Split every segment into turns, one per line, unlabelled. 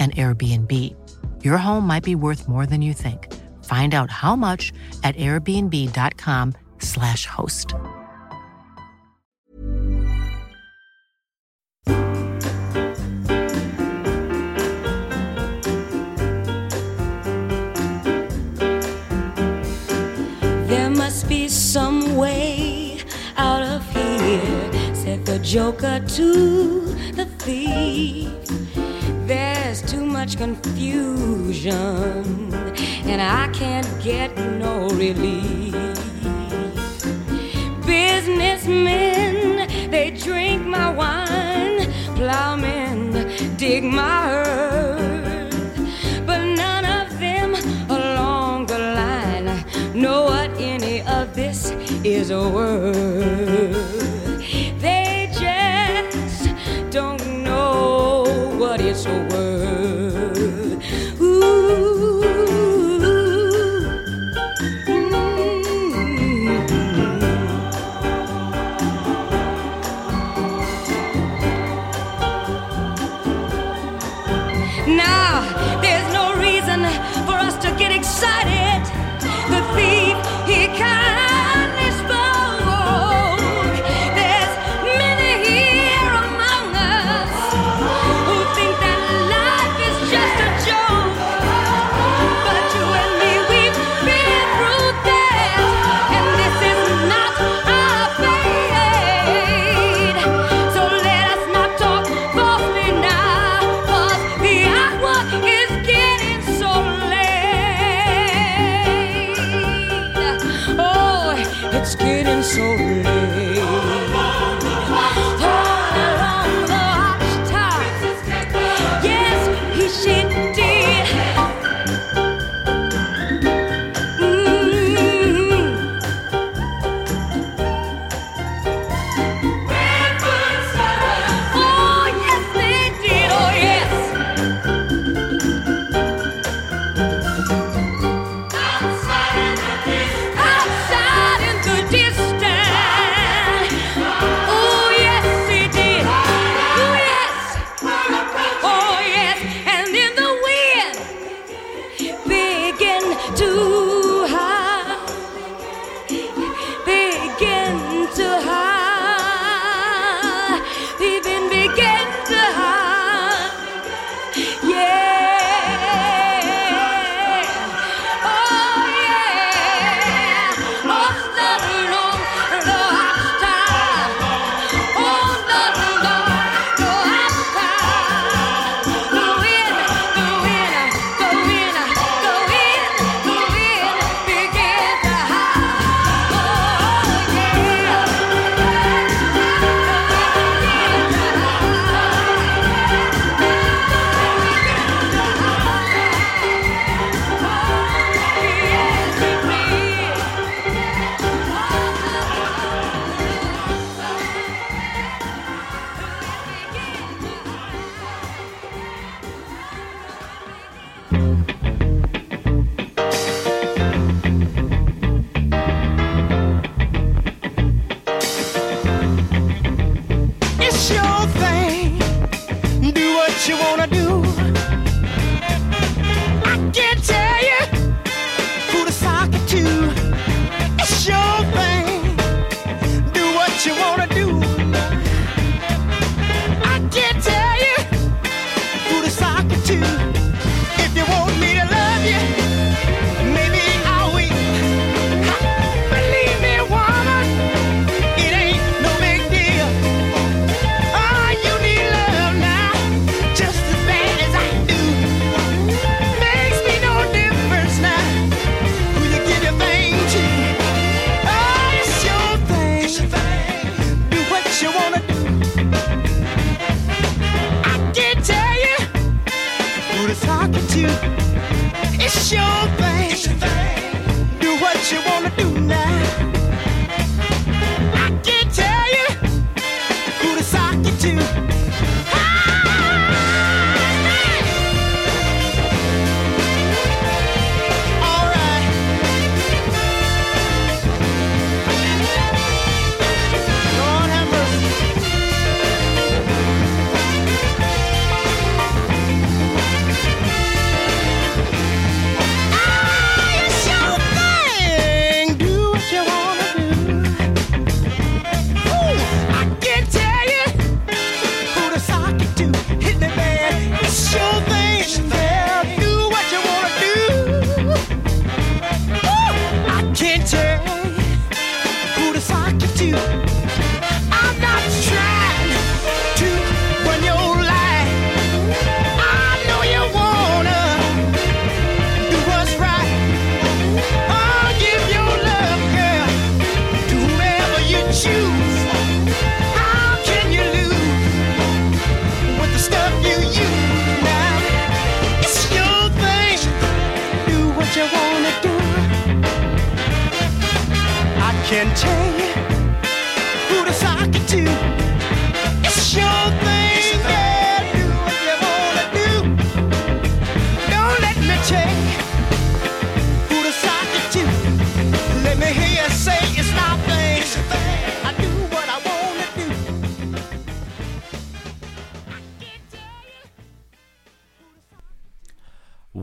an Airbnb. Your home might be worth more than you think. Find out how much at airbnb.com/slash host.
There must be some way out of here, said the joker to the thief. There's too much confusion, and I can't get no relief. Businessmen, they drink my wine, plowmen dig my earth, but none of them along the line know what any of this is worth. What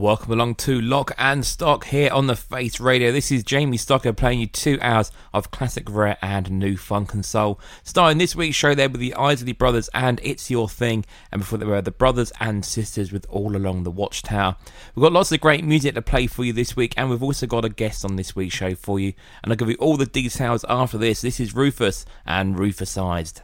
welcome along to Lock and Stock here on the Face Radio. This is Jamie Stocker playing you two hours of classic, rare, and new funk and soul. Starting this week's show there with the Isley Brothers and It's Your Thing, and before there were the Brothers and Sisters with All Along the Watchtower. We've got lots of great music to play for you this week, and we've also got a guest on this week's show for you, and I'll give you all the details after this. This is Rufus and Rufusized.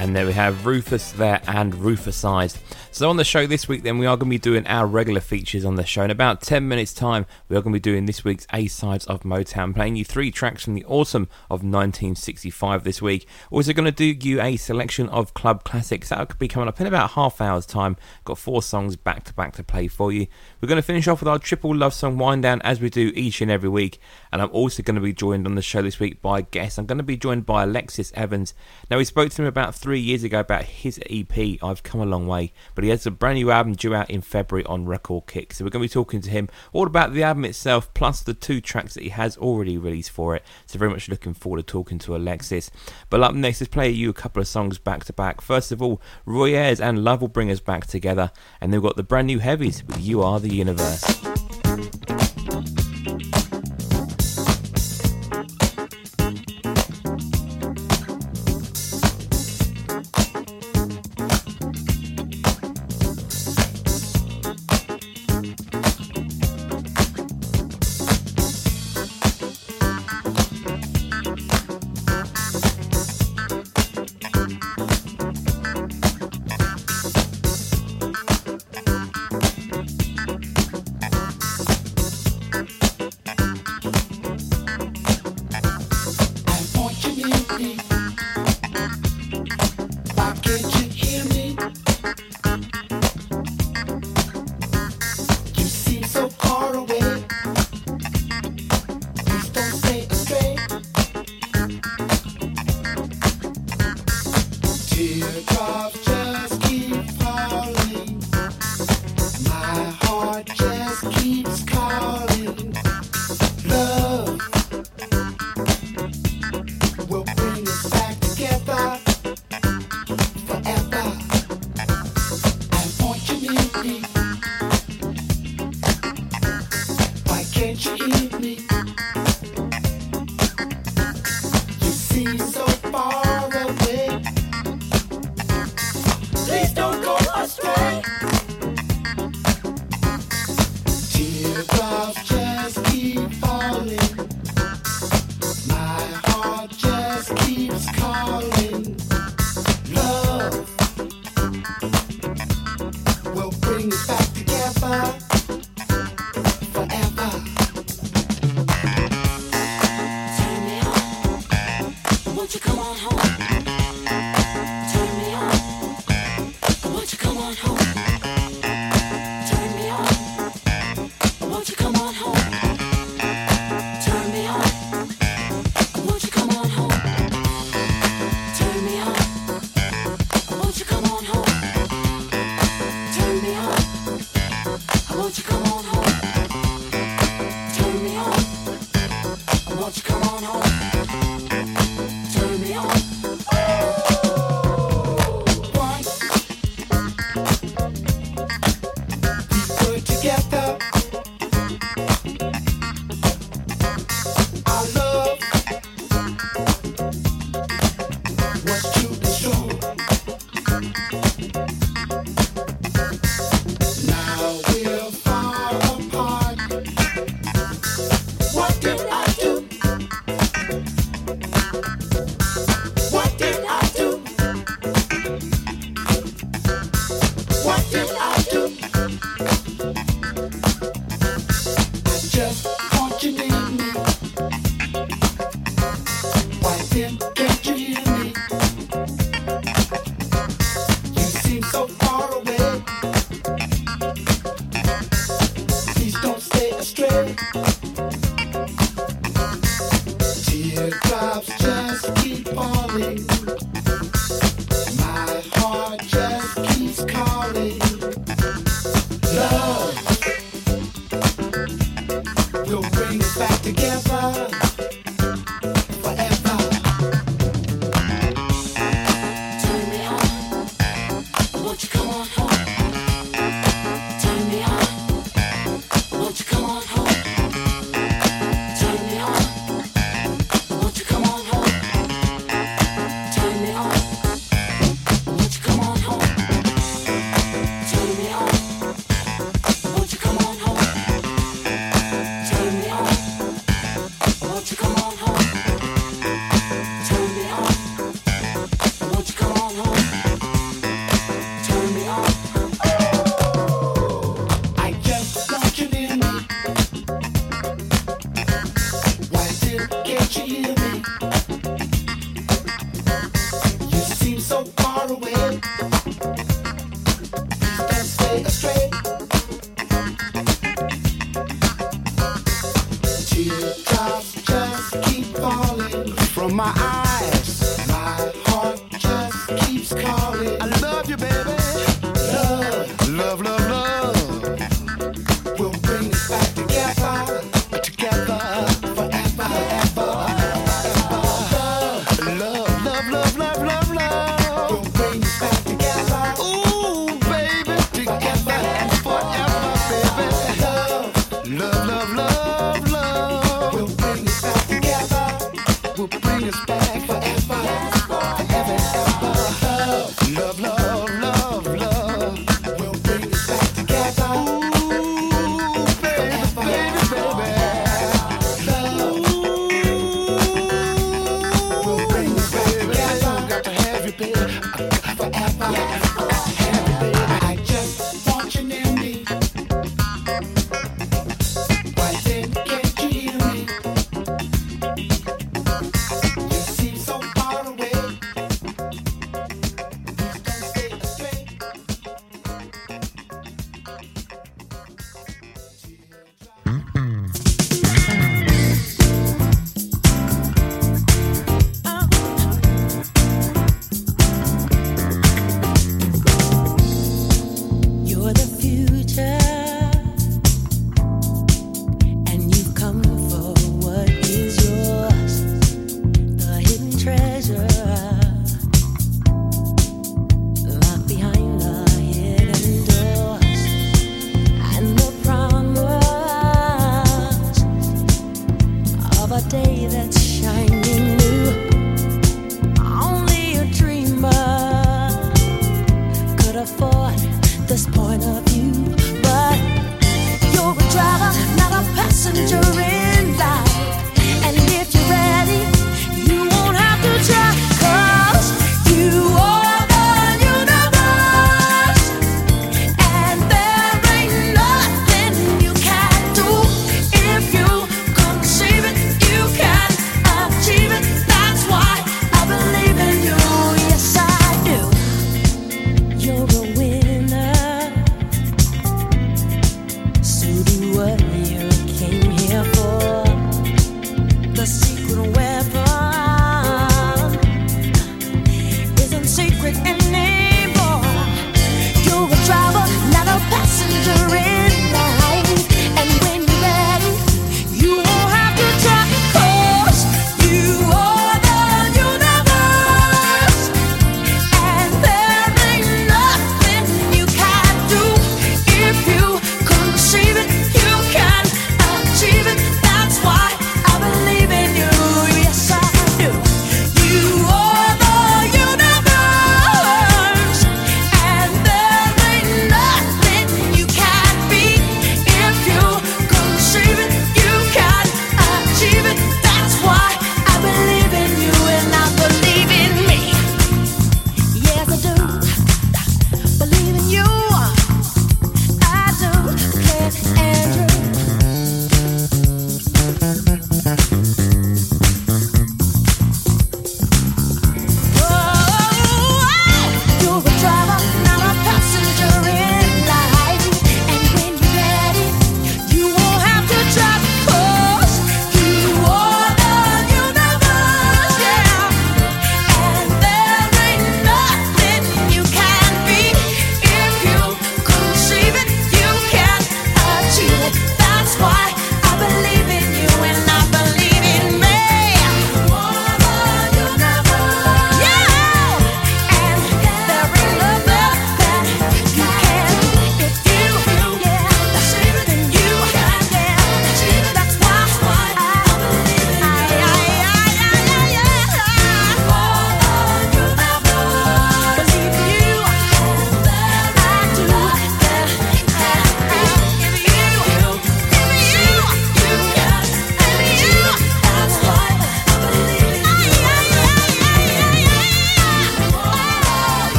And there we have Rufus there and Rufusized. So on the show this week, then we are going to be doing our regular features on the show. In about 10 minutes' time, we are going to be doing this week's A sides of Motown, playing you three tracks from the autumn of 1965 this week. Also going to do you a selection of club classics. That could be coming up in about half hour's time. Got four songs back to back to play for you. We're going to finish off with our triple love song wind down as we do each and every week. And I'm also going to be joined on the show this week by guests. I'm going to be joined by Alexis Evans. Now we spoke to him about three years ago about his EP. I've come a long way, but he has a brand new album due out in February on Record Kick. So we're going to be talking to him all about the album itself, plus the two tracks that he has already released for it. So very much looking forward to talking to Alexis. But up next, let's play you a couple of songs back to back. First of all, Roy Ayers and Love will bring us back together, and they've got the brand new heavies with You Are the Universe.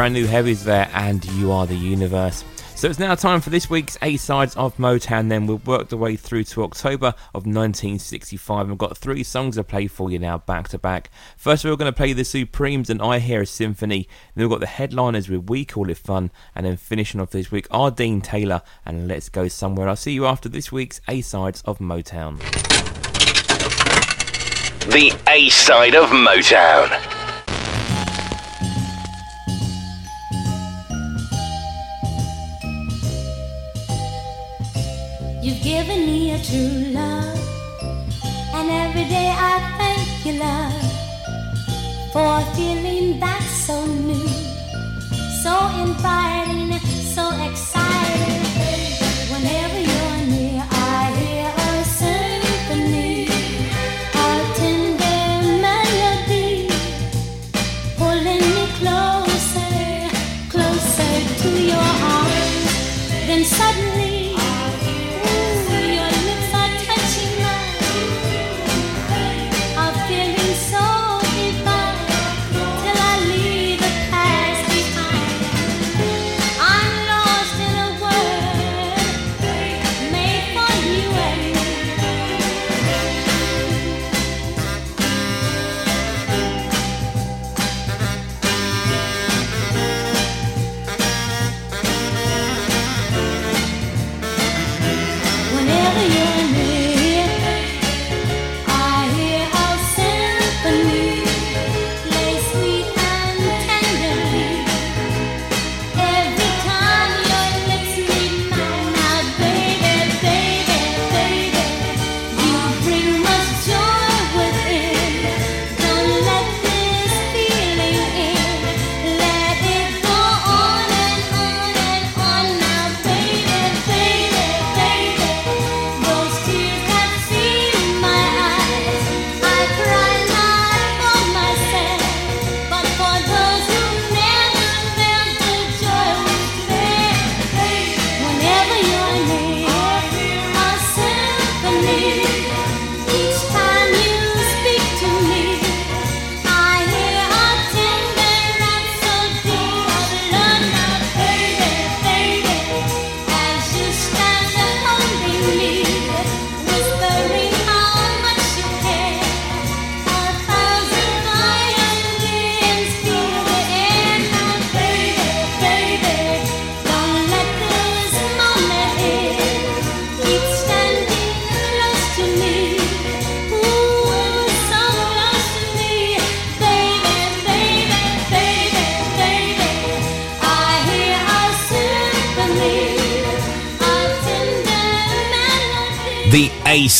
Brand new heavies there, and you are the universe. So it's now time for this week's A sides of Motown. Then we've worked our way through to October of 1965 and we've got three songs to play for you now back to back. First, we're going to play the Supremes and I Hear a Symphony. Then we've got the headliners with We Call It Fun, and then finishing off this week are Dean Taylor and Let's Go Somewhere. I'll see you after this week's A sides of Motown.
The A side of Motown.
You've given me a true love, and every day I thank you, love, for a feeling that's so new, so inviting, so exciting.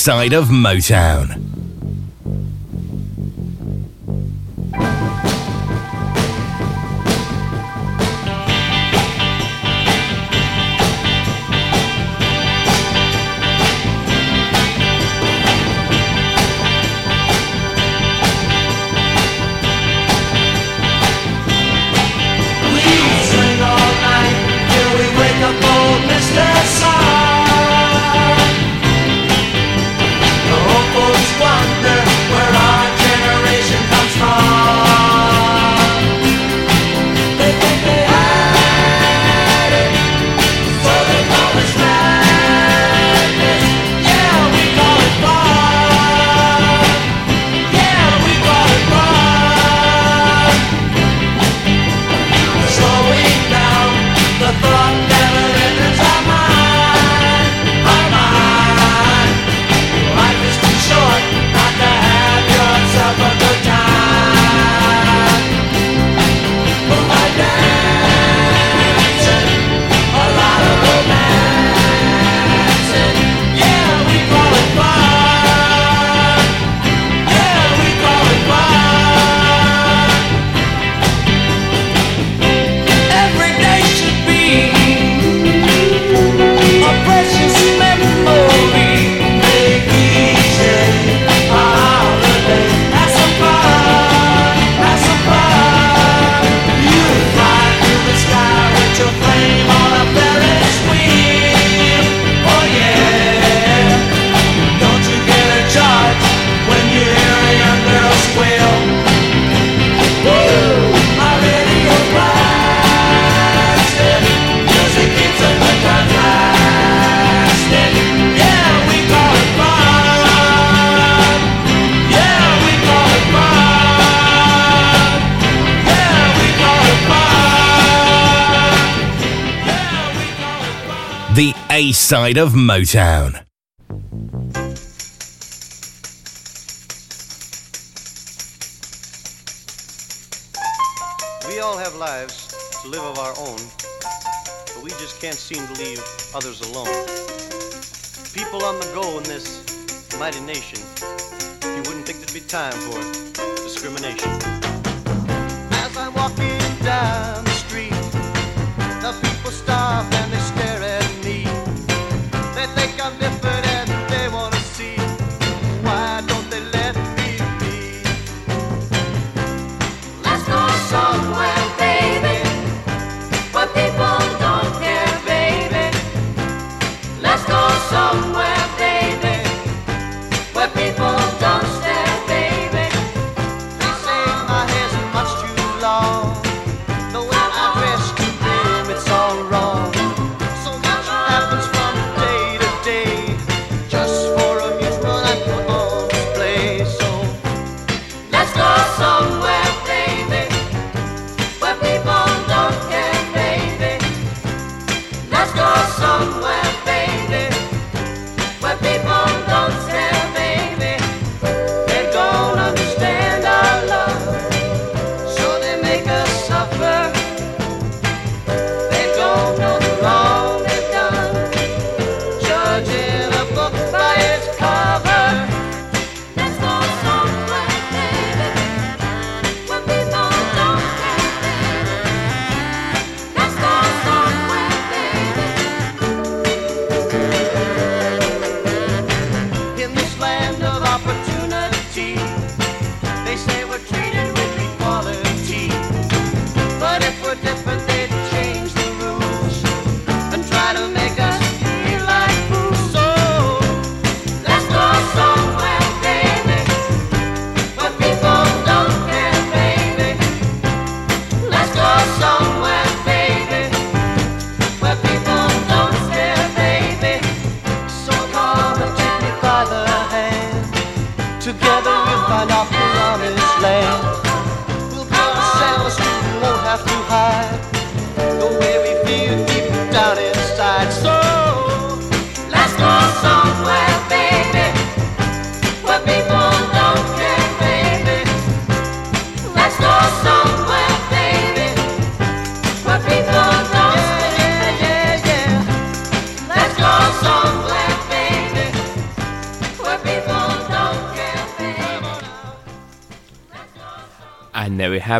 Side of Motown. A side of Motown.
We all have lives to live of our own, but we just can't seem to leave others alone. People on the go in this mighty nation, you wouldn't think there'd be time for discrimination.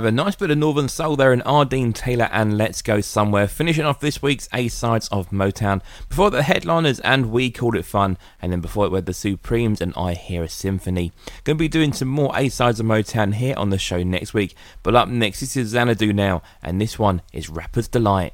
Have
a nice bit of Northern Soul there in Ardeen Taylor and Let's Go Somewhere, finishing off this week's A sides of Motown. Before the headliners and We Called It Fun, and then before it were the Supremes and I Hear a Symphony. Going to be doing some more A sides of Motown here on the show next week. But up next, this is Xanadu now, and this one is Rapper's Delight.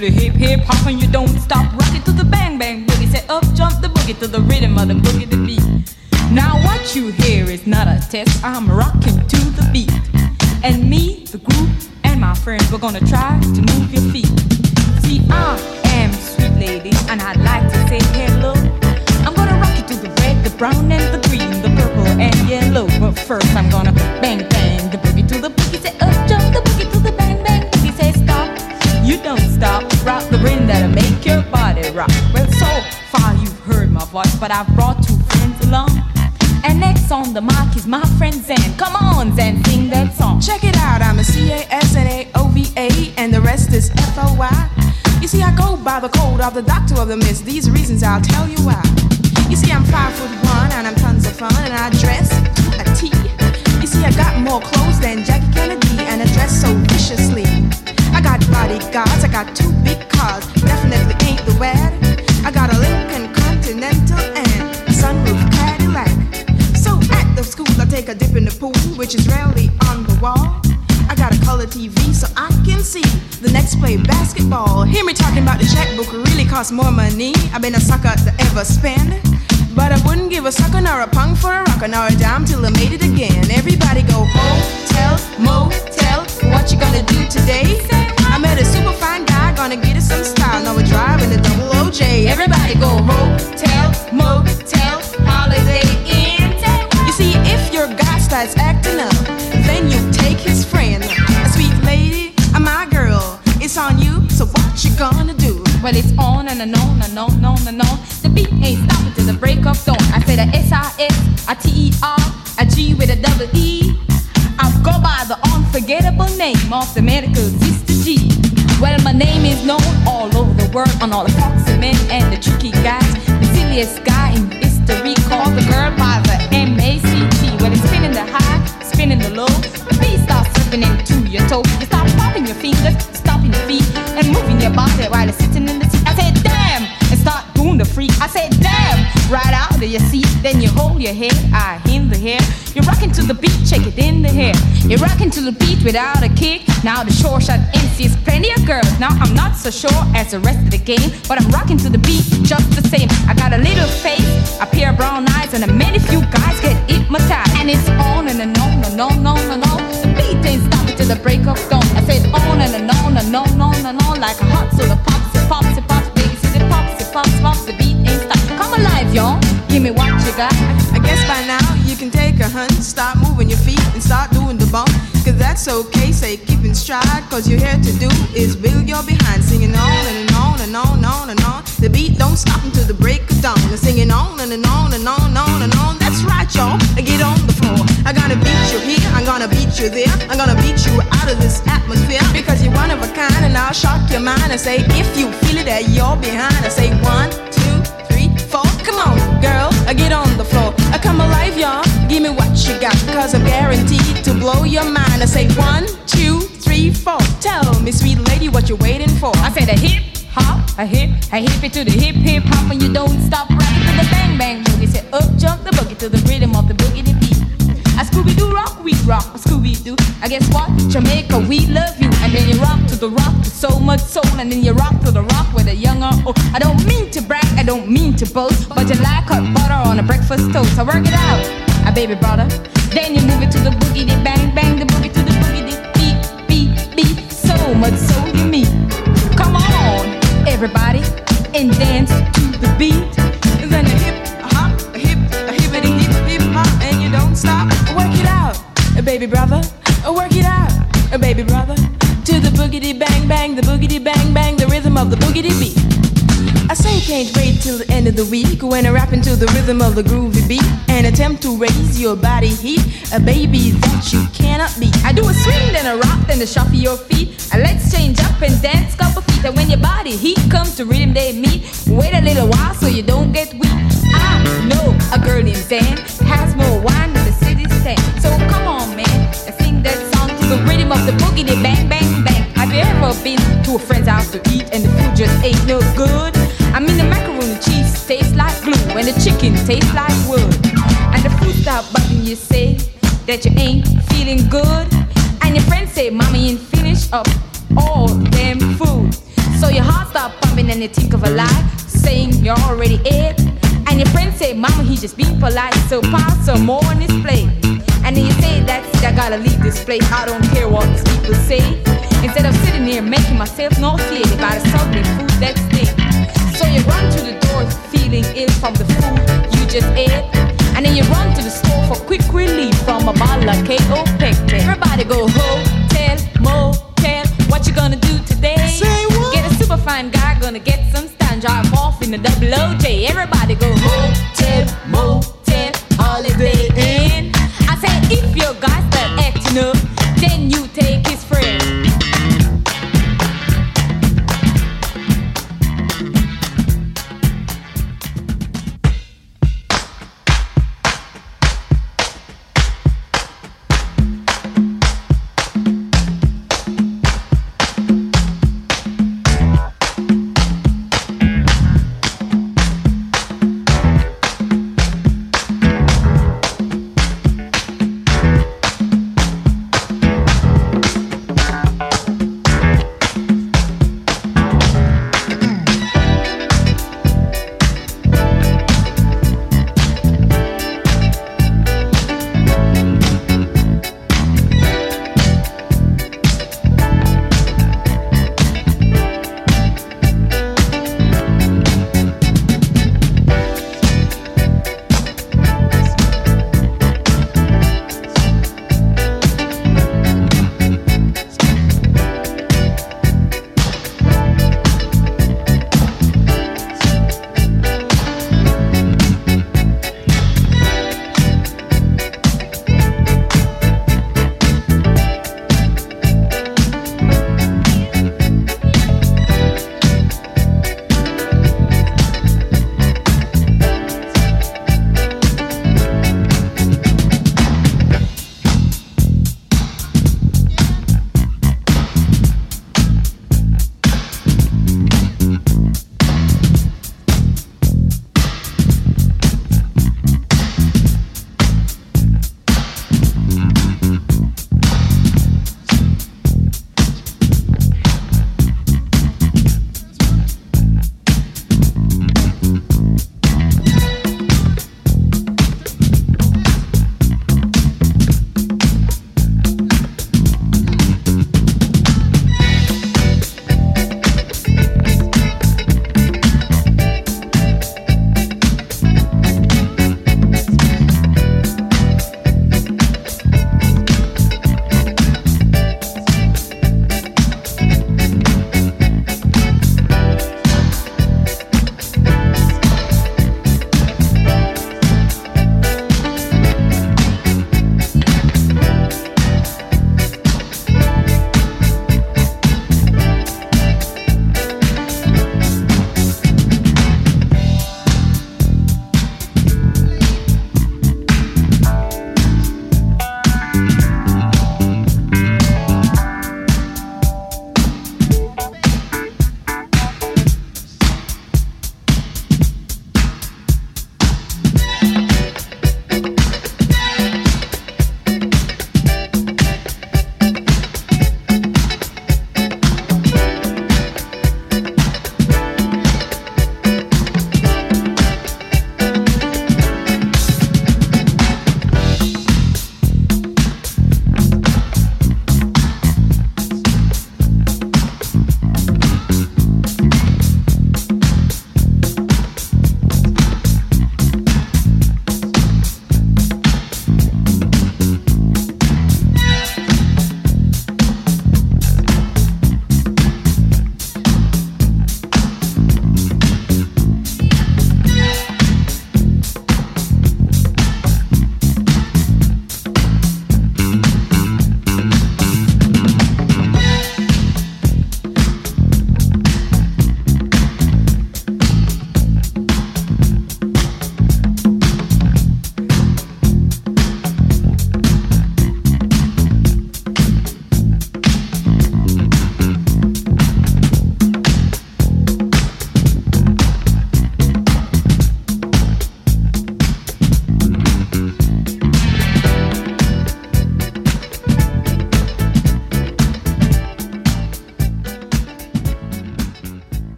To the hip hip hop, and you don't stop. Rock it to the bang bang boogie. Say up jump the boogie to the rhythm of the boogie the beat. Now what you hear is not a test. I'm rocking to the beat, and me, the group, and my friends, we're gonna try to move your feet. See, I am sweet lady, and I'd like to say hello. I'm gonna rock you to the red, the brown, and the green, the purple and yellow. But first, I'm gonna bang bang the boogie to the boogie. Say up jump the boogie to the bang bang boogie. Say stop, you don't stop. Rock the rhythm that'll make your body rock. Well, so far you've heard my voice, but I've brought two friends along. And next on the mic is my friend Zan. Come on, Zan, sing that song.
Check it out, I'm a C-A-S-N-A-O-V-A, and the rest is F-O-Y. You see, I go by the code of the doctor of the mist. These reasons I'll tell you why. You see, I'm five foot one, and I'm tons of fun, and I dress a T. You see, I got more clothes than Jackie Kennedy, and I dress so. I got bodyguards, I got two big cars, definitely ain't the wad. I got a Lincoln Continental and a sunroof Cadillac. So at the school, I take a dip in the pool, which is rarely on the wall. I got got a color TV so I can see the next play basketball. Hear me talking about the checkbook really costs more money. I've been a sucker to ever spend. But I wouldn't give a sucker nor a punk for a rocker nor a dime till I made it again. Everybody go hotel, motel. What you gonna do today? I met a super fine guy, gonna get us some style. Now we're driving the double OJ. Everybody go hotel, motel, holiday inn. You see, if your guy starts acting up, then you take his friend. A sweet lady, a my girl. It's on you, so what you gonna do?
Well, it's on and on and on and on and on. The beat ain't stopping till the break of dawn. I said a S-I-S, a T-E-R, a G with a double E. Unforgettable name of the medical sister G. Well, my name is known all over the world on all the foxy men and the tricky guys. The silliest guy in history called the girl by the M-A-C-T. Well, it's spinning the high, spinning the low. The beat starts slipping into your toe. You start popping your fingers, stomping your feet, and moving your body while you're sitting in the seat. I said, damn, and start doing the freak. I said, right out of your seat. Then you hold your head, I in the hair. You're rocking to the beat, check it in the hair. You're rocking to the beat without a kick. Now the short shot MC's plenty of girls. Now I'm not so sure as the rest of the game, but I'm rocking to the beat just the same. I got a little face, a pair of brown eyes, and a many few guys get hypnotized. And it's on and, on and on and on and on. The beat ain't stopping till the break of dawn. I said on and, on and on and on and on like a hot soda pops, it pops, it pops, it pops, it pops, pops. Y'all. Give me what you got.
I guess by now you can take a hunt, start moving your feet and start doing the bump. Cause that's okay, say keep in stride. Cause you're here to do is build your behind, singing on and on and on and on and on. The beat don't stop until the break of dawn. They're singing on and, and on and on and on and on. That's right, y'all. Get on the floor. I'm gonna beat you here, I'm gonna beat you there. I'm gonna beat you out of this atmosphere. Because you're one of a kind and I'll shock your mind and say, if you feel it that you're behind, I say one, two. Come on, girl, get on the floor. I come alive, y'all. Give me what you got, cause I'm guaranteed to blow your mind. I say one, two, three, four. Tell me, sweet lady, what you waiting for.
I said a hip hop, a hip, a hip it to the hip hip hop, and you don't stop rocking to the bang bang boogie. Say up jump the boogie to the rhythm of the boogie beat. A Scooby Doo rock, we rock, Scooby Doo. I guess what? Jamaica, we love you. And then you rock to the rock so much soul, and then you rock to the rock with a young or old. I don't mean to brag, I don't mean to boast, but you like hot butter on a breakfast toast. I work it out, a baby brother. Then you move it to the boogie, the bang
of the week when I rap into the rhythm of the groovy beat and attempt to raise your body heat, a baby that you cannot beat.
I do a swing, then a rock, then a shuffle your feet. And let's change up and dance couple feet. And when your body heat comes to rhythm they meet, wait a little while so you don't get weak. I know a girl named Dan has more wine than the city stand. So come on, man, and sing that song to the rhythm of the boogie, bang, bang, bang. Have you ever been to a friend's house to eat and the food just ain't no good? I mean the tastes like glue and the chicken tastes like wood. And the food stop button you say that you ain't feeling good. And your friends say, Mommy ain't finished up all damn food. So your heart stop pumping and you think of a lie, saying you're already ate. And your friends say, Mama, he just being polite, so pass some more on his plate. And then you say, That's I gotta leave this place. I don't care what these people say. Instead of sitting here making myself nauseated by the soggy food that's stinks. So you run to the door feeling ill from the food you just ate. And then you run to the store for quick relief from a bottle of KO Pectin. Everybody go hotel, motel. What you gonna do today?
Say what?
Get a super fine guy, gonna get some stand, drive off in the double OJ. Everybody go hotel, motel, holiday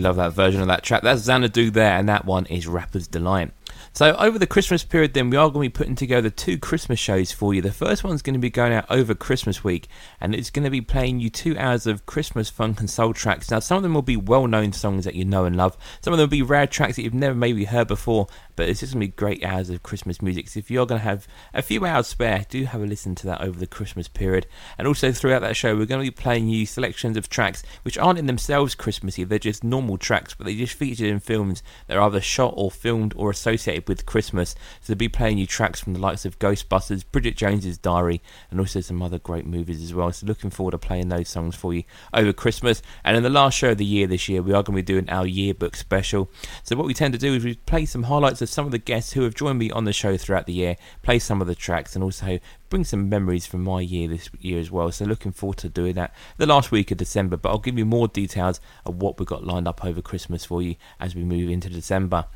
love that version of that track. That's Xanadu there, and that one is Rapper's Delight. So over the Christmas period, then we are going to be putting together two Christmas shows for you. The first one's going to be going out over Christmas week, and it's going to be playing you two hours of Christmas funk and soul tracks. Now, some of them will be well-known songs that you know and love. Some of them will be rare tracks that you've never maybe heard before, but it's just going to be great hours of Christmas music. So if you're going to have a few hours spare, do have a listen to that over the Christmas period. And also throughout that show, we're going to be playing you selections of tracks which aren't in themselves Christmassy. They're just normal tracks, but they just featured in films that are either shot or filmed or associated with Christmas. So they'll be playing you tracks from the likes of Ghostbusters, Bridget Jones's Diary, and also some other great movies as well. So looking forward to playing those songs for you over Christmas. And in the last show of the year this year, we are going to be doing our yearbook special. So what we tend to do is we play some highlights of some of the guests who have joined me on the show throughout the year, play some of the tracks, and also bring some memories from my year this year as well. So looking forward to doing that the last week of December. But I'll give you more details of what we've got lined up over Christmas for you as we move into December.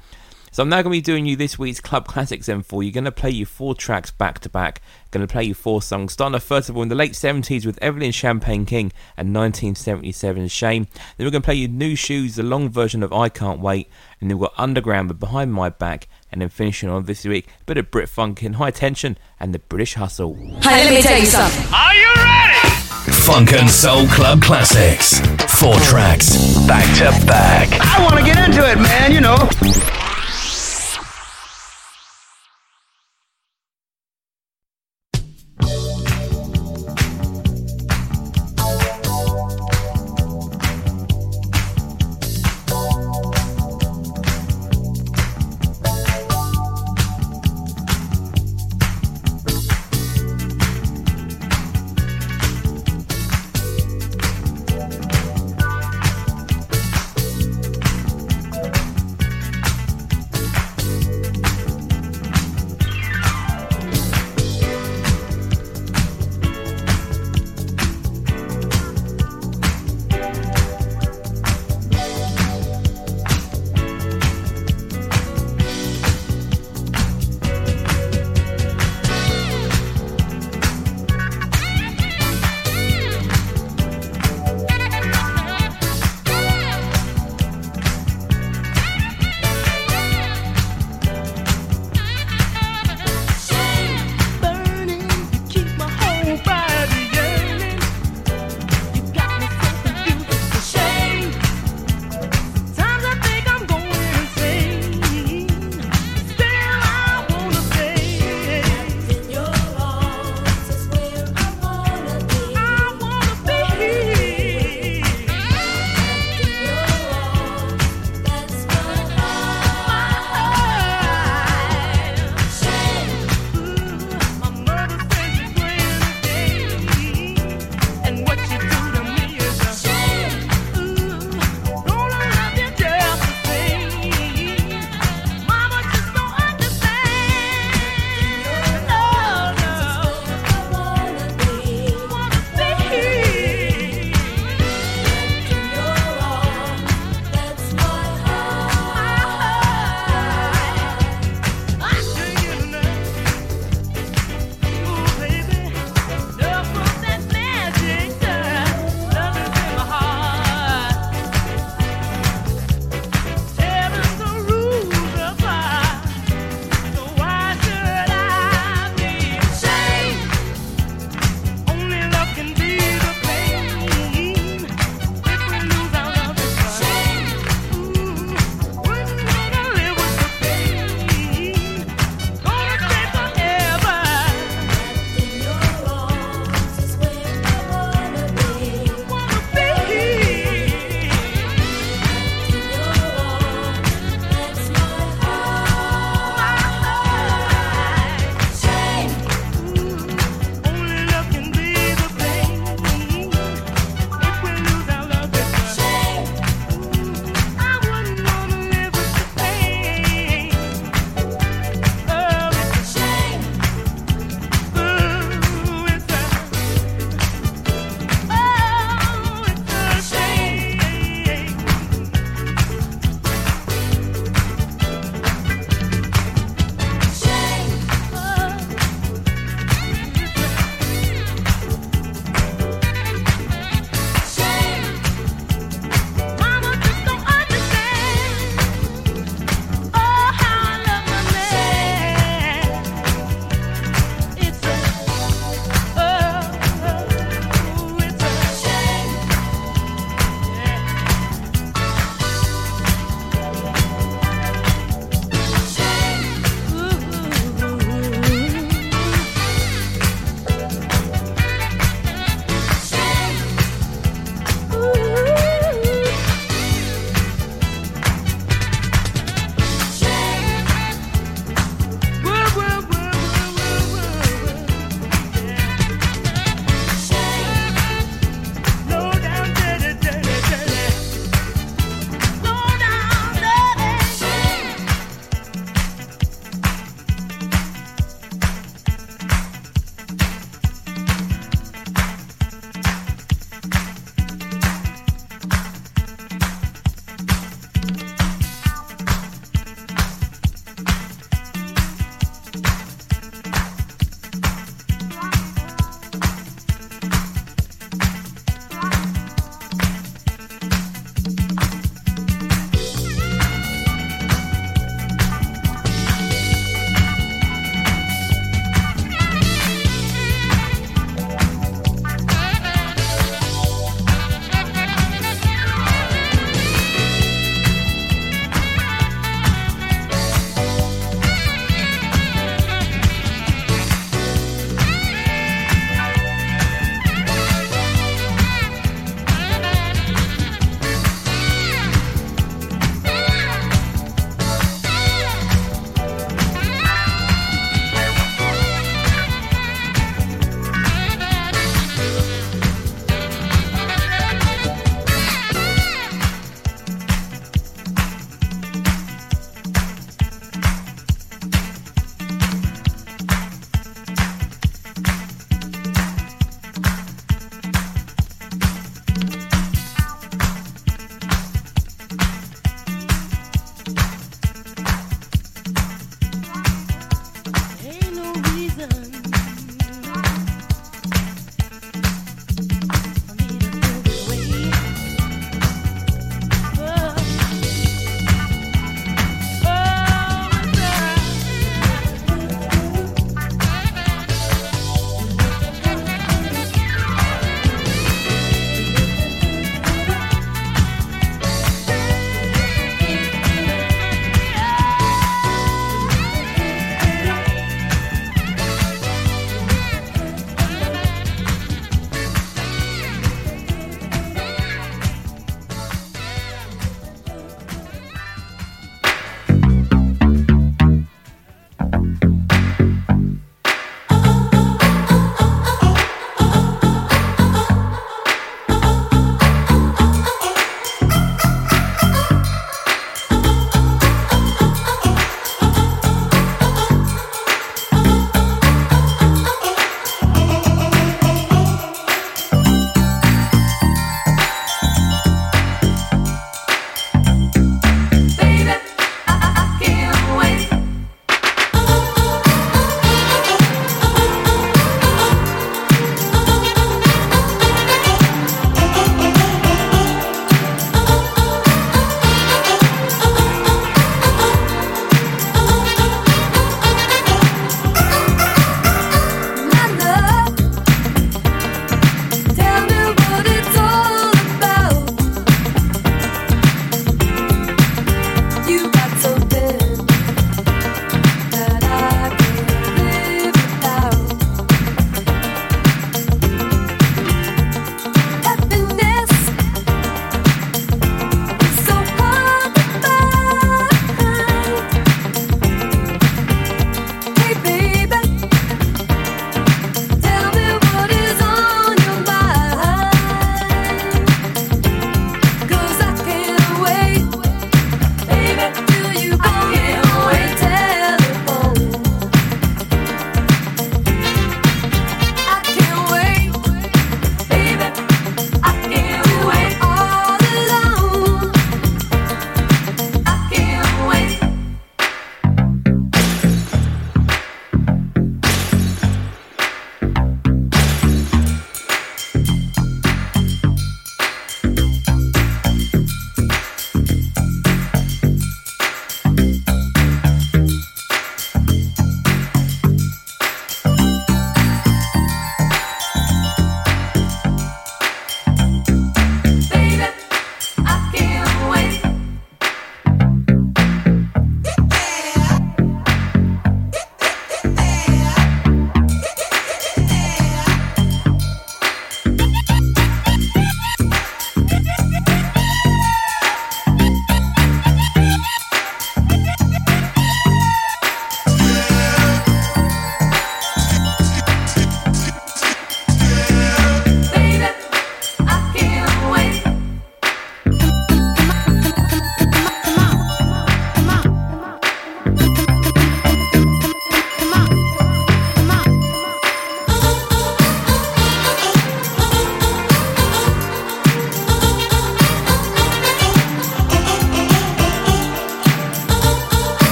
So I'm now going to be doing you this week's Club Classics M4. You're Going to play you four tracks back to back. Going to play you four songs. Starting off first of all in the late 70s with Evelyn Champagne King and 1977's Shame. Then we're going to play you Nu Shooz, the long version of I Can't Wait. And then we've got Underground with Behind My Back. And then finishing on this week, a bit of Brit Funk in High Tension and the British Hustle.
Hey, let me tell you something.
Are you ready? Funk and Soul Club Classics. Four tracks, back to back.
I want to get into it, man, you know.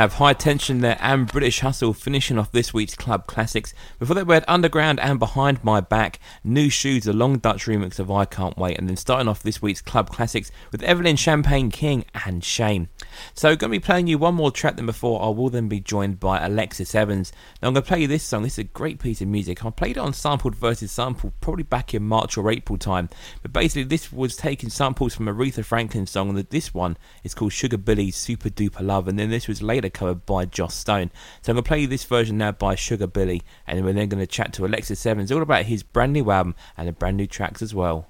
Have Hi Tension there and British Hustle finishing off this week's Club Classics. Before that, we had Underground and Behind My Back, Nu Shooz, a long Dutch remix of I Can't Wait, and then starting off this week's Club Classics with Evelyn Champagne King and Shame. So, I'm going to be playing you one more track than before. I will then be joined by Alexis Evans. Now, I'm going to play you this song. This is a great piece of music. I played it on Sampled versus Sampled probably back in March or April time. But basically, this was taking samples from Aretha Franklin's song, and this one is called Sugar Billy's Super Duper Love, and then this was later covered by Joss Stone. So I'm going to play you this version now by Sugar Billy, and we're then going to chat to Alexis Evans all about his brand new album and the brand new tracks as well.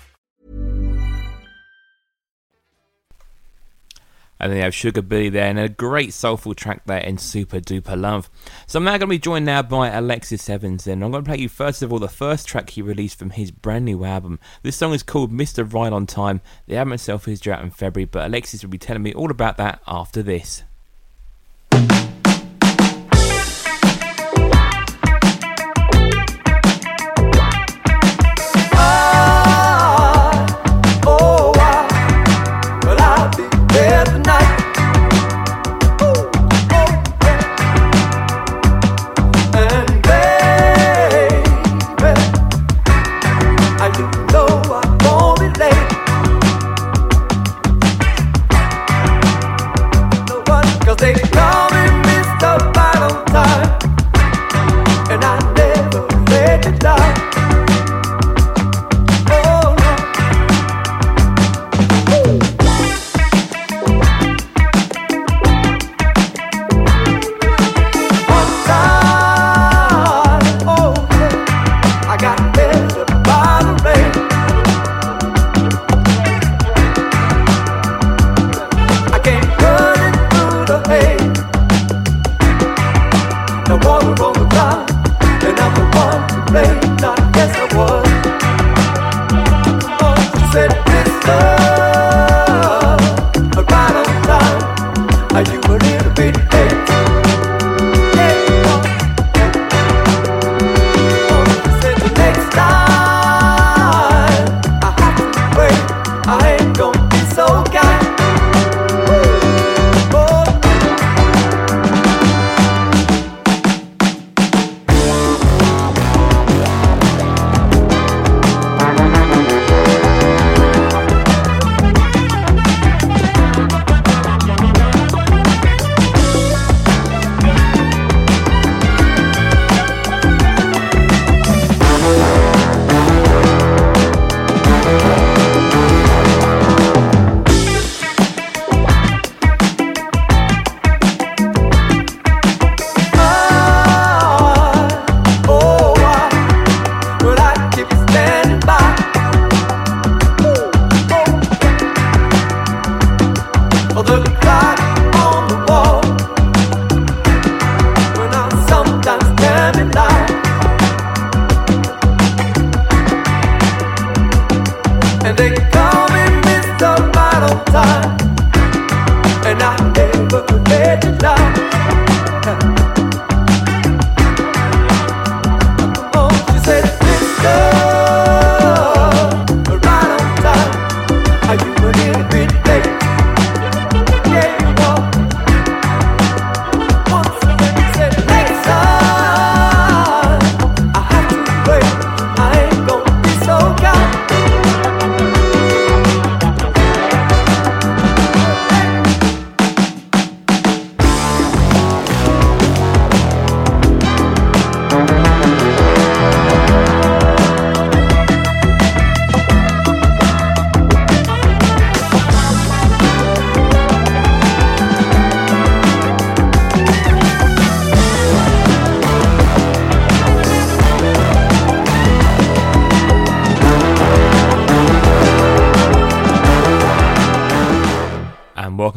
And then you have Sugar Billy there, and a great soulful track there in Super Duper Love. So I'm now going to be joined now by Alexis Evans, and I'm going to play you first of all the first track he released from his brand new album. This song is called Mr. Right on Time. The album itself is due out in February, but Alexis will be telling me all about that after this.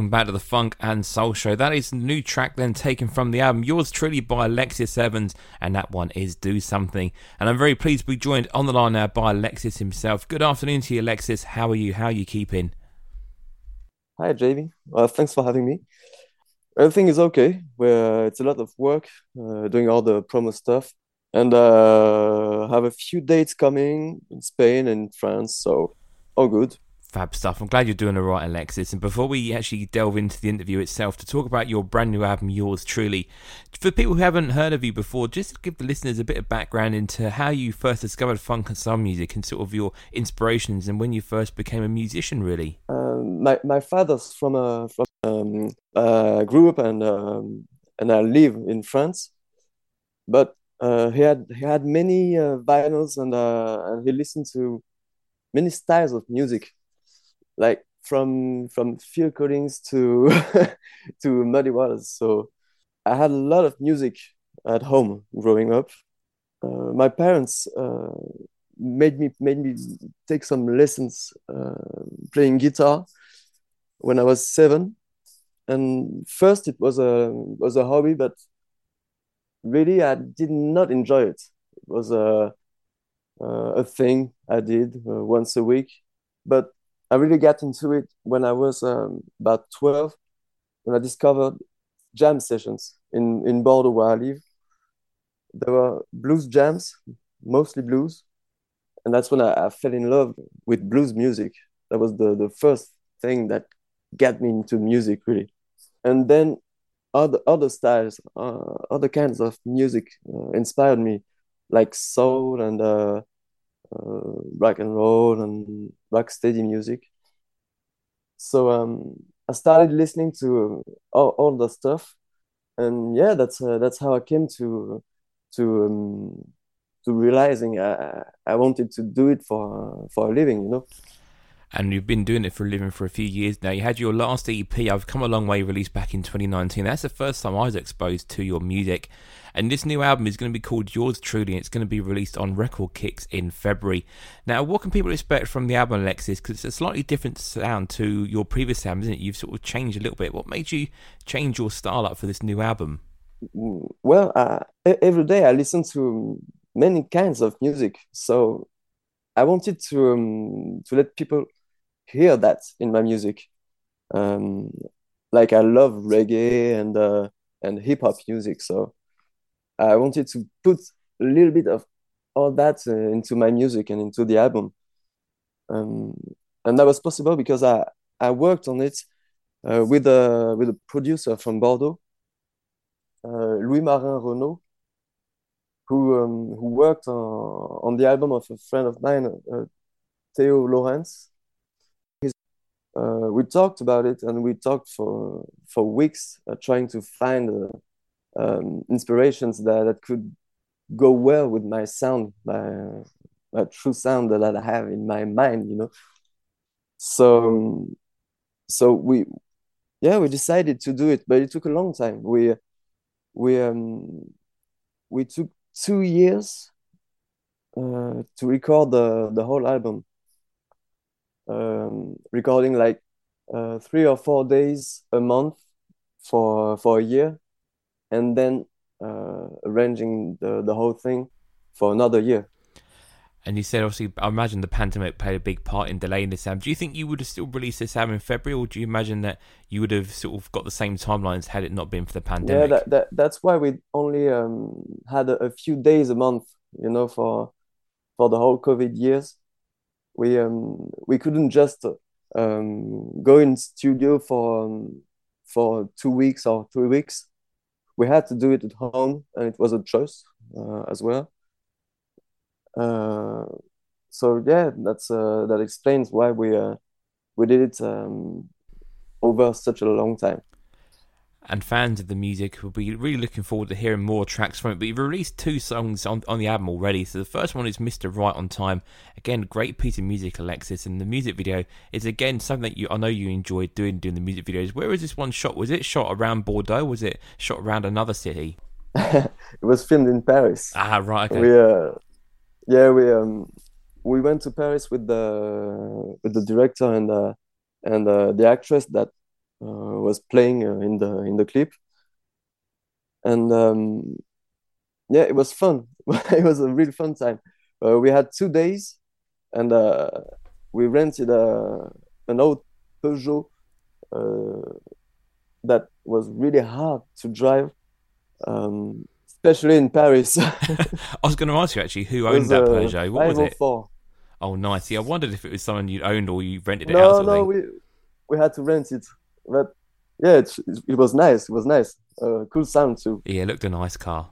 Welcome back to the Funk and Soul Show. That is a new track then taken from the album Yours Truly by Alexis Evans, and that one is Do Something. And I'm very pleased to be joined on the line now by Alexis himself. Good afternoon to you, Alexis. How are you? How are you keeping?
Hi, Jamie. Uh, thanks for having me. Everything is okay. We're, it's a lot of work uh, doing all the promo stuff, and uh, have a few dates coming in Spain and France. So all good.
Fab stuff. I'm glad you're doing all right, Alexis. And before we actually delve into the interview itself, to talk about your brand new album, Yours Truly, for people who haven't heard of you before, just give the listeners a bit of background into how you first discovered funk and soul music and sort of your inspirations and when you first became a musician, really.
Um, my my father's from a from um, a group and um, and I live in France, but uh, he had he had many uh, vinyls and uh, and he listened to many styles of music like from from Phil Collins to to Muddy Waters. So I had a lot of music at home growing up. Uh, my parents uh, made me made me take some lessons uh, playing guitar when I was seven. And first it was a was a hobby, but really I did not enjoy it. It was a a thing I did uh, once a week, but I really got into it when I was um, about 12, when I discovered jam sessions in, in Bordeaux, where I live. There were blues jams, mostly blues. And that's when I, I fell in love with blues music. That was the, the first thing that got me into music, really. And then other, other styles, uh, other kinds of music uh, inspired me, like soul and uh, uh, rock and roll and rock steady music. So um, I started listening to all, all the stuff, and yeah, that's uh, that's how I came to to um, to realizing I I wanted to do it for for a living, you know
and you've been doing it for a living for a few years now. You had your last EP, I've Come a Long Way, released back in 2019. That's the first time I was exposed to your music. And this new album is going to be called Yours Truly, and it's going to be released on Record Kicks in February. Now, what can people expect from the album, Alexis? Because it's a slightly different sound to your previous album, isn't it? You've sort of changed a little bit. What made you change your style up for this new album?
Well, uh, every day I listen to many kinds of music, so I wanted to um, to let people hear that in my music. Um, like I love reggae and uh, and hip hop music, so I wanted to put a little bit of all that uh, into my music and into the album. Um, and that was possible because I I worked on it uh, with a with a producer from Bordeaux, uh, Louis Marin Renault, who um, who worked on, on the album of a friend of mine, uh, Theo Lawrence, uh, we talked about it and we talked for for weeks uh, trying to find uh, um, inspirations that, that could go well with my sound my, my true sound that I have in my mind you know? So so we yeah we decided to do it but it took a long time. We we um we took two years uh, to record the the whole album um, recording like uh, three or four days a month for for a year, and then uh, arranging the the whole thing for another year.
And you said, obviously, I imagine the pandemic played a big part in delaying this album. Do you think you would have still released this album in February, or do you imagine that you would have sort of got the same timelines had it not been for the pandemic?
Yeah, that, that that's why we only um, had a, a, few days a month, you know, for for the whole COVID years we um, we couldn't just um, go in studio for um, for two weeks or three weeks. We had to do it at home, and it was a choice uh, as well. Uh, so yeah, that's uh, that explains why we uh, we did it um, over such a long time
and fans of the music will be really looking forward to hearing more tracks from it. But you've released two songs on, on the album already. So the first one is Mr. Right on Time. Again, great piece of music, Alexis. And the music video is again something that you I know you enjoyed doing doing the music videos. Where was this one shot? Was it shot around Bordeaux? Was it shot around another city?
it was filmed in Paris.
Ah, right. Okay.
We uh, yeah, we um we went to Paris with the with the director and uh, and uh, the actress that was playing uh, in the in the clip, and um, yeah, it was fun. it was a really fun time. Uh, we had two days, and uh, we rented a an old Peugeot uh, that was really hard to drive, um, especially in Paris.
I was going to ask you actually who owned
was
that Peugeot. What was it?
504.
Oh, nice. Yeah, I wondered if it was someone you owned or you rented it out.
No, no, we we had to rent it, but yeah, it it was nice. It was nice. Uh, cool sound too.
Yeah, it looked a nice car.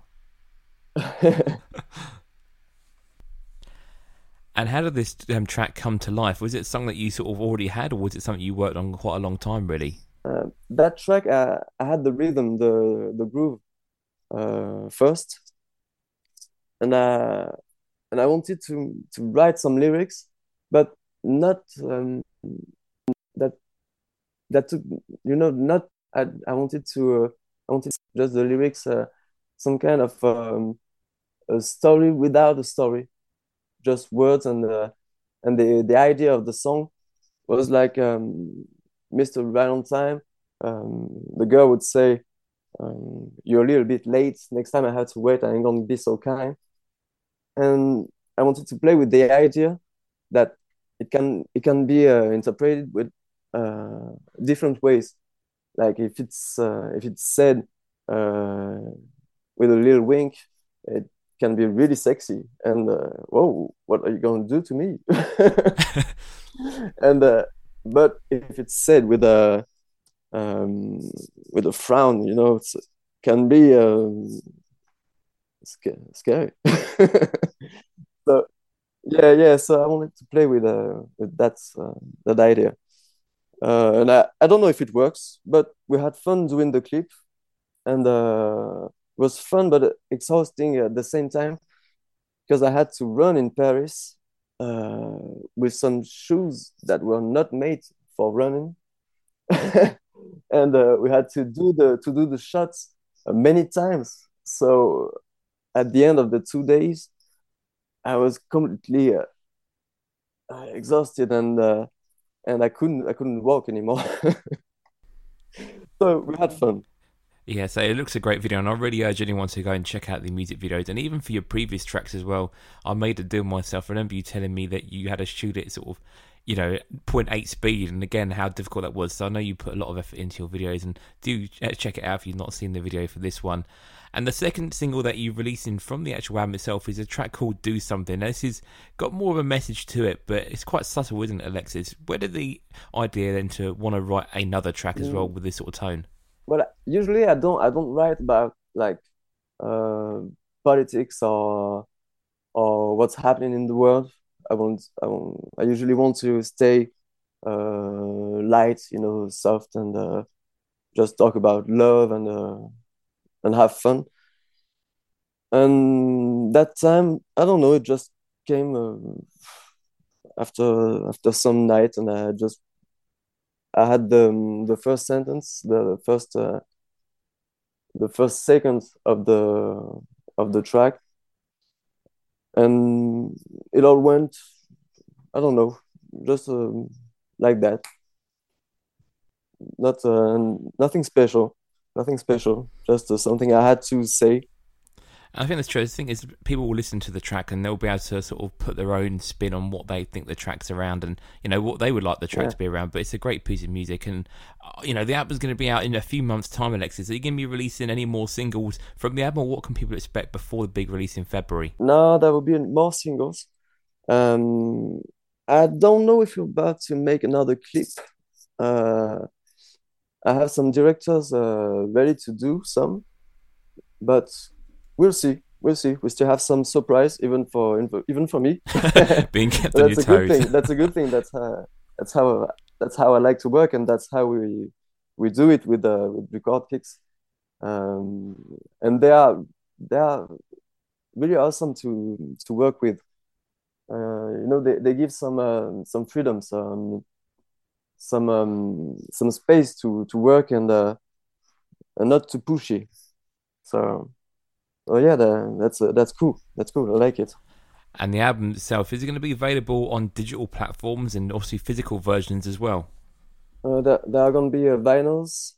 And how did this um, track come to life? Was it something that you sort of already had, or was it something you worked on quite a long time, really?
Uh, that track, uh, I had the rhythm, the the groove uh, first, and uh, and I wanted to to write some lyrics, but not um, that took you know not I I wanted to uh, I wanted just the lyrics, uh, some kind of um, a story without a story, just words and uh, and the the idea of the song was like um, Mr. Valentine. Um, the girl would say, um, "You're a little bit late. Next time I have to wait, I ain't gonna be so kind." And I wanted to play with the idea that it can it can be uh, interpreted with uh, different ways. Like if it's uh, if it's said uh, with a little wink, it can be really sexy. And uh, whoa, what are you gonna do to me? and uh, but if it's said with a um, with a frown, you know, it can be um, sca- scary. so yeah, yeah. So I wanted to play with uh, with that uh, that idea, uh, and I I don't know if it works, but we had fun doing the clip, and uh, it was fun but exhausting at the same time because I had to run in Paris uh, with some shoes that were not made for running, and uh, we had to do the to do the shots uh, many times. So at the end of the two days, I was completely uh, exhausted and uh, and I couldn't I couldn't walk anymore. so we had fun.
Yeah, so it looks a great video, and I really urge anyone to go and check out the music videos, and even for your previous tracks as well. I made a deal myself. I remember you telling me that you had to shoot it sort of, you know, 0.8 speed, and again how difficult that was. So I know you put a lot of effort into your videos, and do check it out if you've not seen the video for this one. And the second single that you're releasing from the actual album itself is a track called "Do Something." Now, this has got more of a message to it, but it's quite subtle, isn't it, Alexis? Where did the idea then to want to write another track as well
Mm.
with this sort of tone?
Well, usually I don't I don't write about like uh, politics or or what's happening in the world. I want I I usually want to stay uh, light, you know, soft and uh, just talk about love and uh, and have fun. And that time, I don't know, it just came after after some night, and I just I had the the first sentence, the first uh, the first second of the of the track, and it all went, I don't know, just um, like that. Not uh, nothing special, nothing special. Just uh, something I had to say.
I think that's true. The thing is, people will listen to the track and they'll be able to sort of put their own spin on what they think the track's around and, you know, what they would like the track
Yeah.
to be around. But it's a great piece of music. And, uh, you know, the album's going to be out in a few months' time, Alexis. Are you going to be releasing any more singles from the album or what can people expect before the big release in February?
No, there will be more singles. Um, I don't know if you're about to make another clip. Uh, I have some directors uh, ready to do some, but we'll see. We'll see. We still have some surprise, even for even for me.
Being kept on
That's
your
a good thing. That's a good thing. That's how that's how that's how I like to work, and that's how we we do it with uh, with record kicks. Um, and they are they are really awesome to to work with. Uh, you know, they, they give some uh, some freedom, some some um, some space to to work and uh, and not too pushy. So, oh yeah, that's uh, that's cool. That's cool. I like it.
And the album itself, is it going to be available on digital platforms and obviously physical versions as well?
Uh, there, there are gonna be uh, vinyls,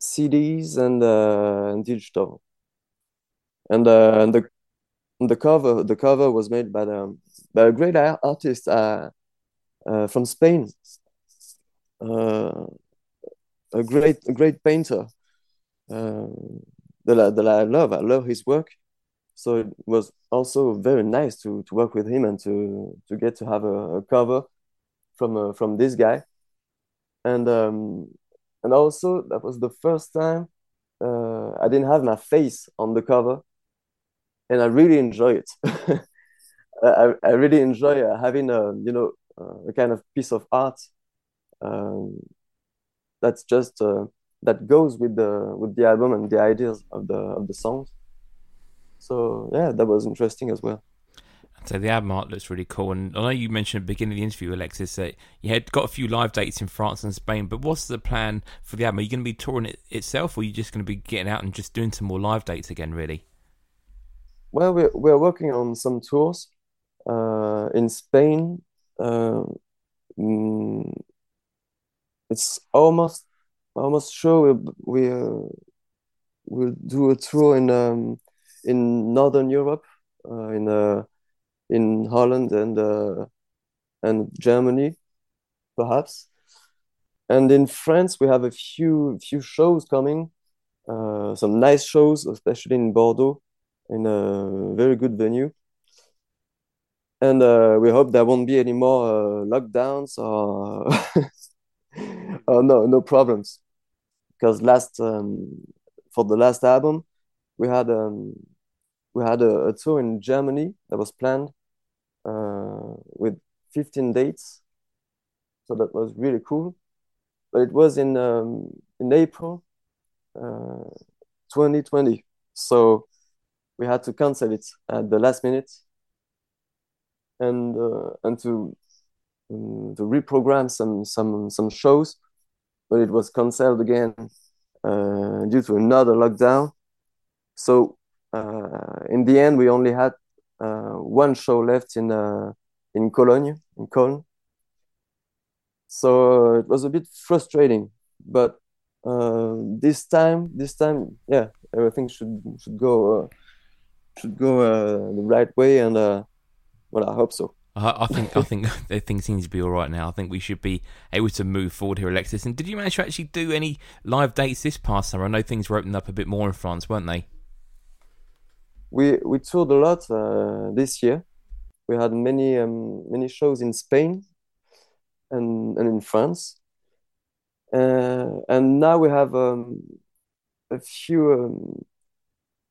CDs, and uh, and digital. And uh, and the and the cover the cover was made by the by a great artist uh, uh, from Spain. Uh, a great a great painter uh, that I, that I love. I love his work. So it was also very nice to to work with him and to to get to have a, a cover from uh, from this guy. And um, and also that was the first time uh, I didn't have my face on the cover, and I really enjoy it. I I really enjoy uh, having a you know uh, a kind of piece of art um, that's just uh, that goes with the with the album and the ideas of the of the songs. So yeah, that was interesting as well.
So the album art looks really cool, and I know you mentioned at the beginning of the interview, Alexis, that you had got a few live dates in France and Spain. But what's the plan for the album? Are you going to be touring it itself, or are you just going to be getting out and just doing some more live dates again? Really?
Well, we're we're working on some tours uh, in Spain. Uh, mm, it's almost almost sure we we uh, we'll do a tour in um, in Northern Europe, uh, in uh, in Holland and uh, and Germany, perhaps. And in France, we have a few few shows coming, uh, some nice shows, especially in Bordeaux, in a very good venue. And uh, we hope there won't be any more uh, lockdowns or, or no no problems, because last um, for the last album, we had um, we had a, a tour in Germany that was planned uh, with 15 dates. So that was really cool. But it was in um, in April uh, 2020. So we had to cancel it at the last minute and uh, and to um, to reprogram some some some shows, but it was canceled again uh, due to another lockdown. So uh, in the end, we only had uh, one show left in uh, in Cologne, in Cologne. So it was a bit frustrating, but this time, this time, yeah, everything should should go should go the right way, and well, I hope so.
I, I think I think things seem to be all right now. I think we should be able to move forward here, Alexis. And did you manage to actually do any live dates this past summer? I know things were opening up a bit more in France, weren't they?
we we toured a lot uh, this year. We had many um, many shows in Spain and and in France, uh, and now we have um, a few um,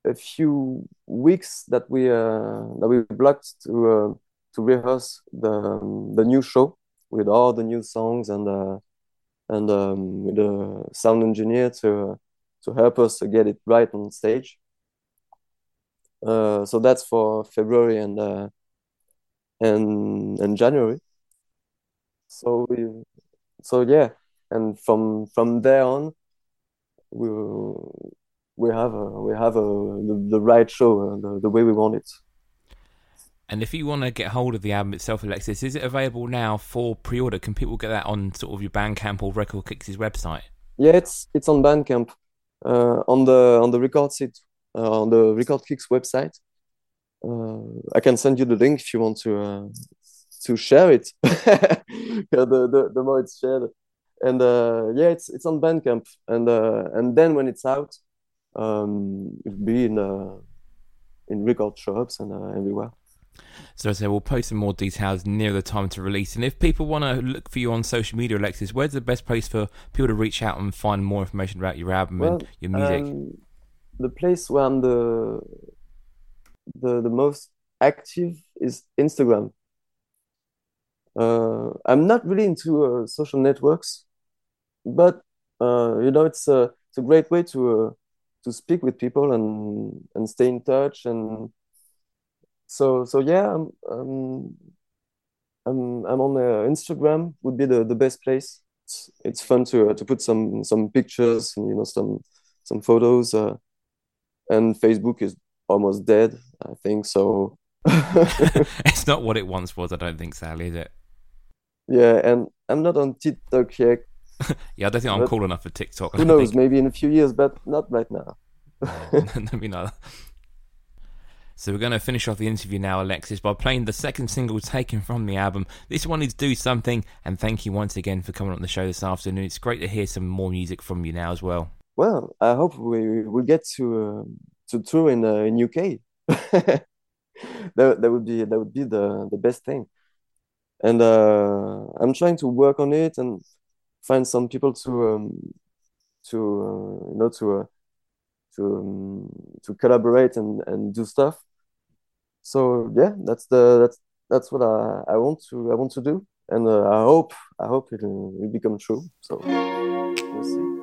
a few weeks that we uh, that we blocked to uh, to rehearse the um, the new show with all the new songs and uh, and um, with the sound engineer to to help us to get it right on stage. Uh, so that's for February and uh, and and January. So we, so yeah, and from from there on, we we have a, we have a, the, the right show uh, the, the way we want it.
And if you want to get hold of the album itself, Alexis, is it available now for pre-order? Can people get that on sort of your Bandcamp or Record Kicks' website?
Yeah, it's it's on Bandcamp, uh, on the on the record site uh, on the Record Kicks website. Uh, I can send you the link if you want to uh, to share it. the, the the more it's shared, and yeah, it's it's on Bandcamp, and and then when it's out, um, it'll be in in record shops and everywhere.
So as I say, we'll post some more details near the time to release. And if people want to look for you on social media, Alexis, where's the best place for people to reach out and find more information about your album
well,
and your music?
Um, the place where I'm the the the most active is Instagram. Uh, I'm not really into uh, social networks, but uh, you know it's a it's a great way to uh, to speak with people and and stay in touch and so so yeah I'm I'm I'm, I'm on uh, Instagram would be the, the best place. It's, it's fun to uh, to put some some pictures and you know some some photos and Facebook is almost dead. I think so.
it's not what it once was. I don't think, Sally, is it?
Yeah, and I'm not on TikTok yet.
yeah, I don't think I'm cool enough for TikTok.
Who knows?
think.
Maybe in a few years, but not right now.
Maybe not. So we're going to finish off the interview now, Alexis, by playing the second single taken from the album. This one is "Do Something," and thank you once again for coming on the show this afternoon. It's great to hear some more music from you now as well.
Well, I hope we will get to uh, to tour in uh, in UK. that that would be that would be the the best thing. And uh, I'm trying to work on it and find some people to um, to uh, you know to uh, to um, to collaborate and and do stuff. So yeah, that's the that's that's what I I want to I want to do, and uh, I hope I hope it will will become true. So we'll see.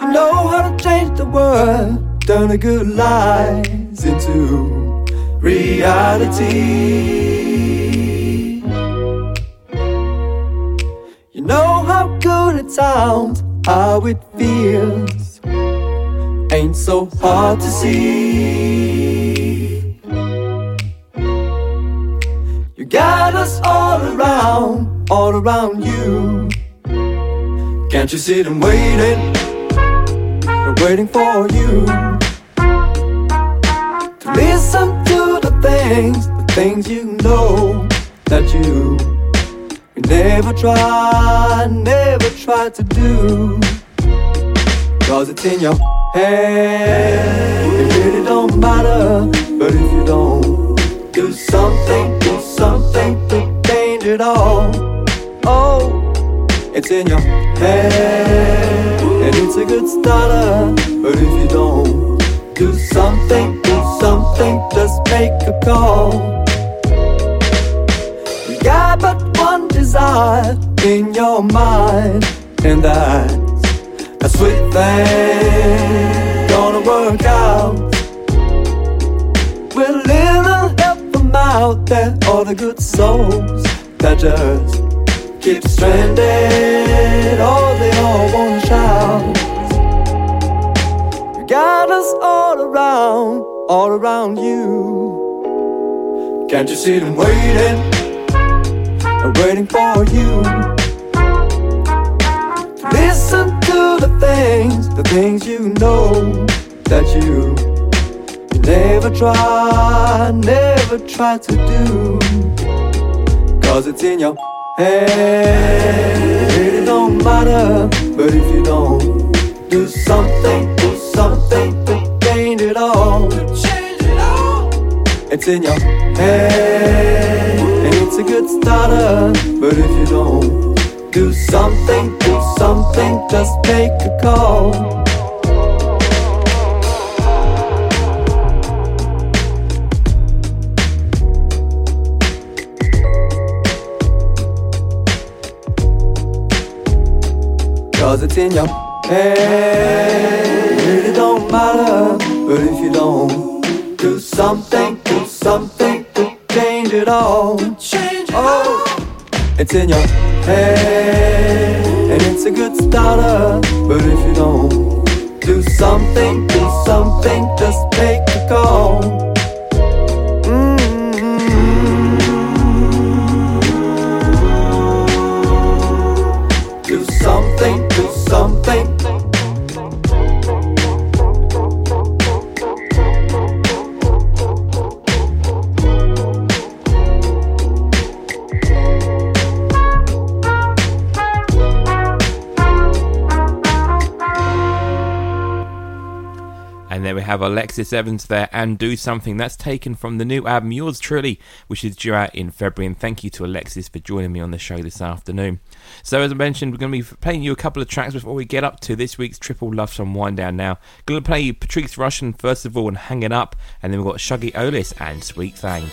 You know how to change the world, turn the good lies into reality. Sounds, how it feels, ain't so hard to see. You got us all around, all around you. Can't you see them waiting? They're waiting for you to listen to the things, the things you know that you never try, never try to do. Cause it's in your head, it really don't matter. But if you don't do something, do something to change it all. Oh, it's in your head, and it's a good starter. But if you don't do something, do something, just make a call. Got but desire in your mind, and that's a sweet thing gonna work out. A little help from out there, all the good souls that just keep stranded. Oh, they all wanna shout. You got us all around, all around you. Can't you see them waiting, and waiting for you? Listen to the things, the things you know that you, you never try, never try to do. Cause it's in your head, it really don't matter. But if you don't do something, do something to change it all. Change it all It's in your head, it's a good starter. But if you don't do something, do something, just make a call. Cause it's in your head, it really don't matter. But if you don't do something, do something change it all. Change it Oh, it's in your head, and it's a good starter. But if you don't do something, do something, just make a call.
Have Alexis Evans there and Do Something. That's taken from the new album Yours Truly, which is due out in February. And thank you to Alexis for joining me on the show this afternoon. So, as I mentioned, we're going to be playing you a couple of tracks before we get up to this week's Triple Love Song Wind Down now. Going to play you Patrice Rushen first of all and Hang It Up. And then we've got Shuggie Otis and Sweet Thing.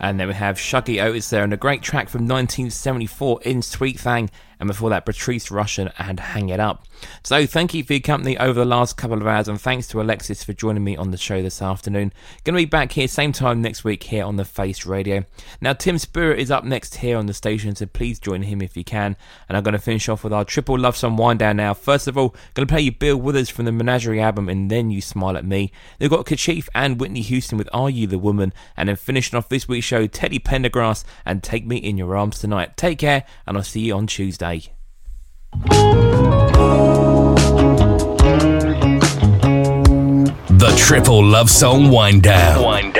And then we have Shuggie Otis there, and a great track from 1974 in Sweet Thang, and before that, Patrice Rushen and Hang It Up. So, thank you for your company over the last couple of hours, and thanks to Alexis for joining me on the show this afternoon. Going to be back here same time next week here on the Face Radio. Now, Tim Spirit is up next here on the station, so please join him if you can. And I'm going to finish off with our triple love song wind down now. First of all, going to play you Bill Withers from the Menagerie album, and then you smile at me. They've got Kashif and Whitney Houston with Are You the Woman, and then finishing off this week's show, Teddy Pendergrass and Take Me in Your Arms Tonight. Take care, and I'll see you on Tuesday.
The Triple Love Song Wind Down. Wind Down.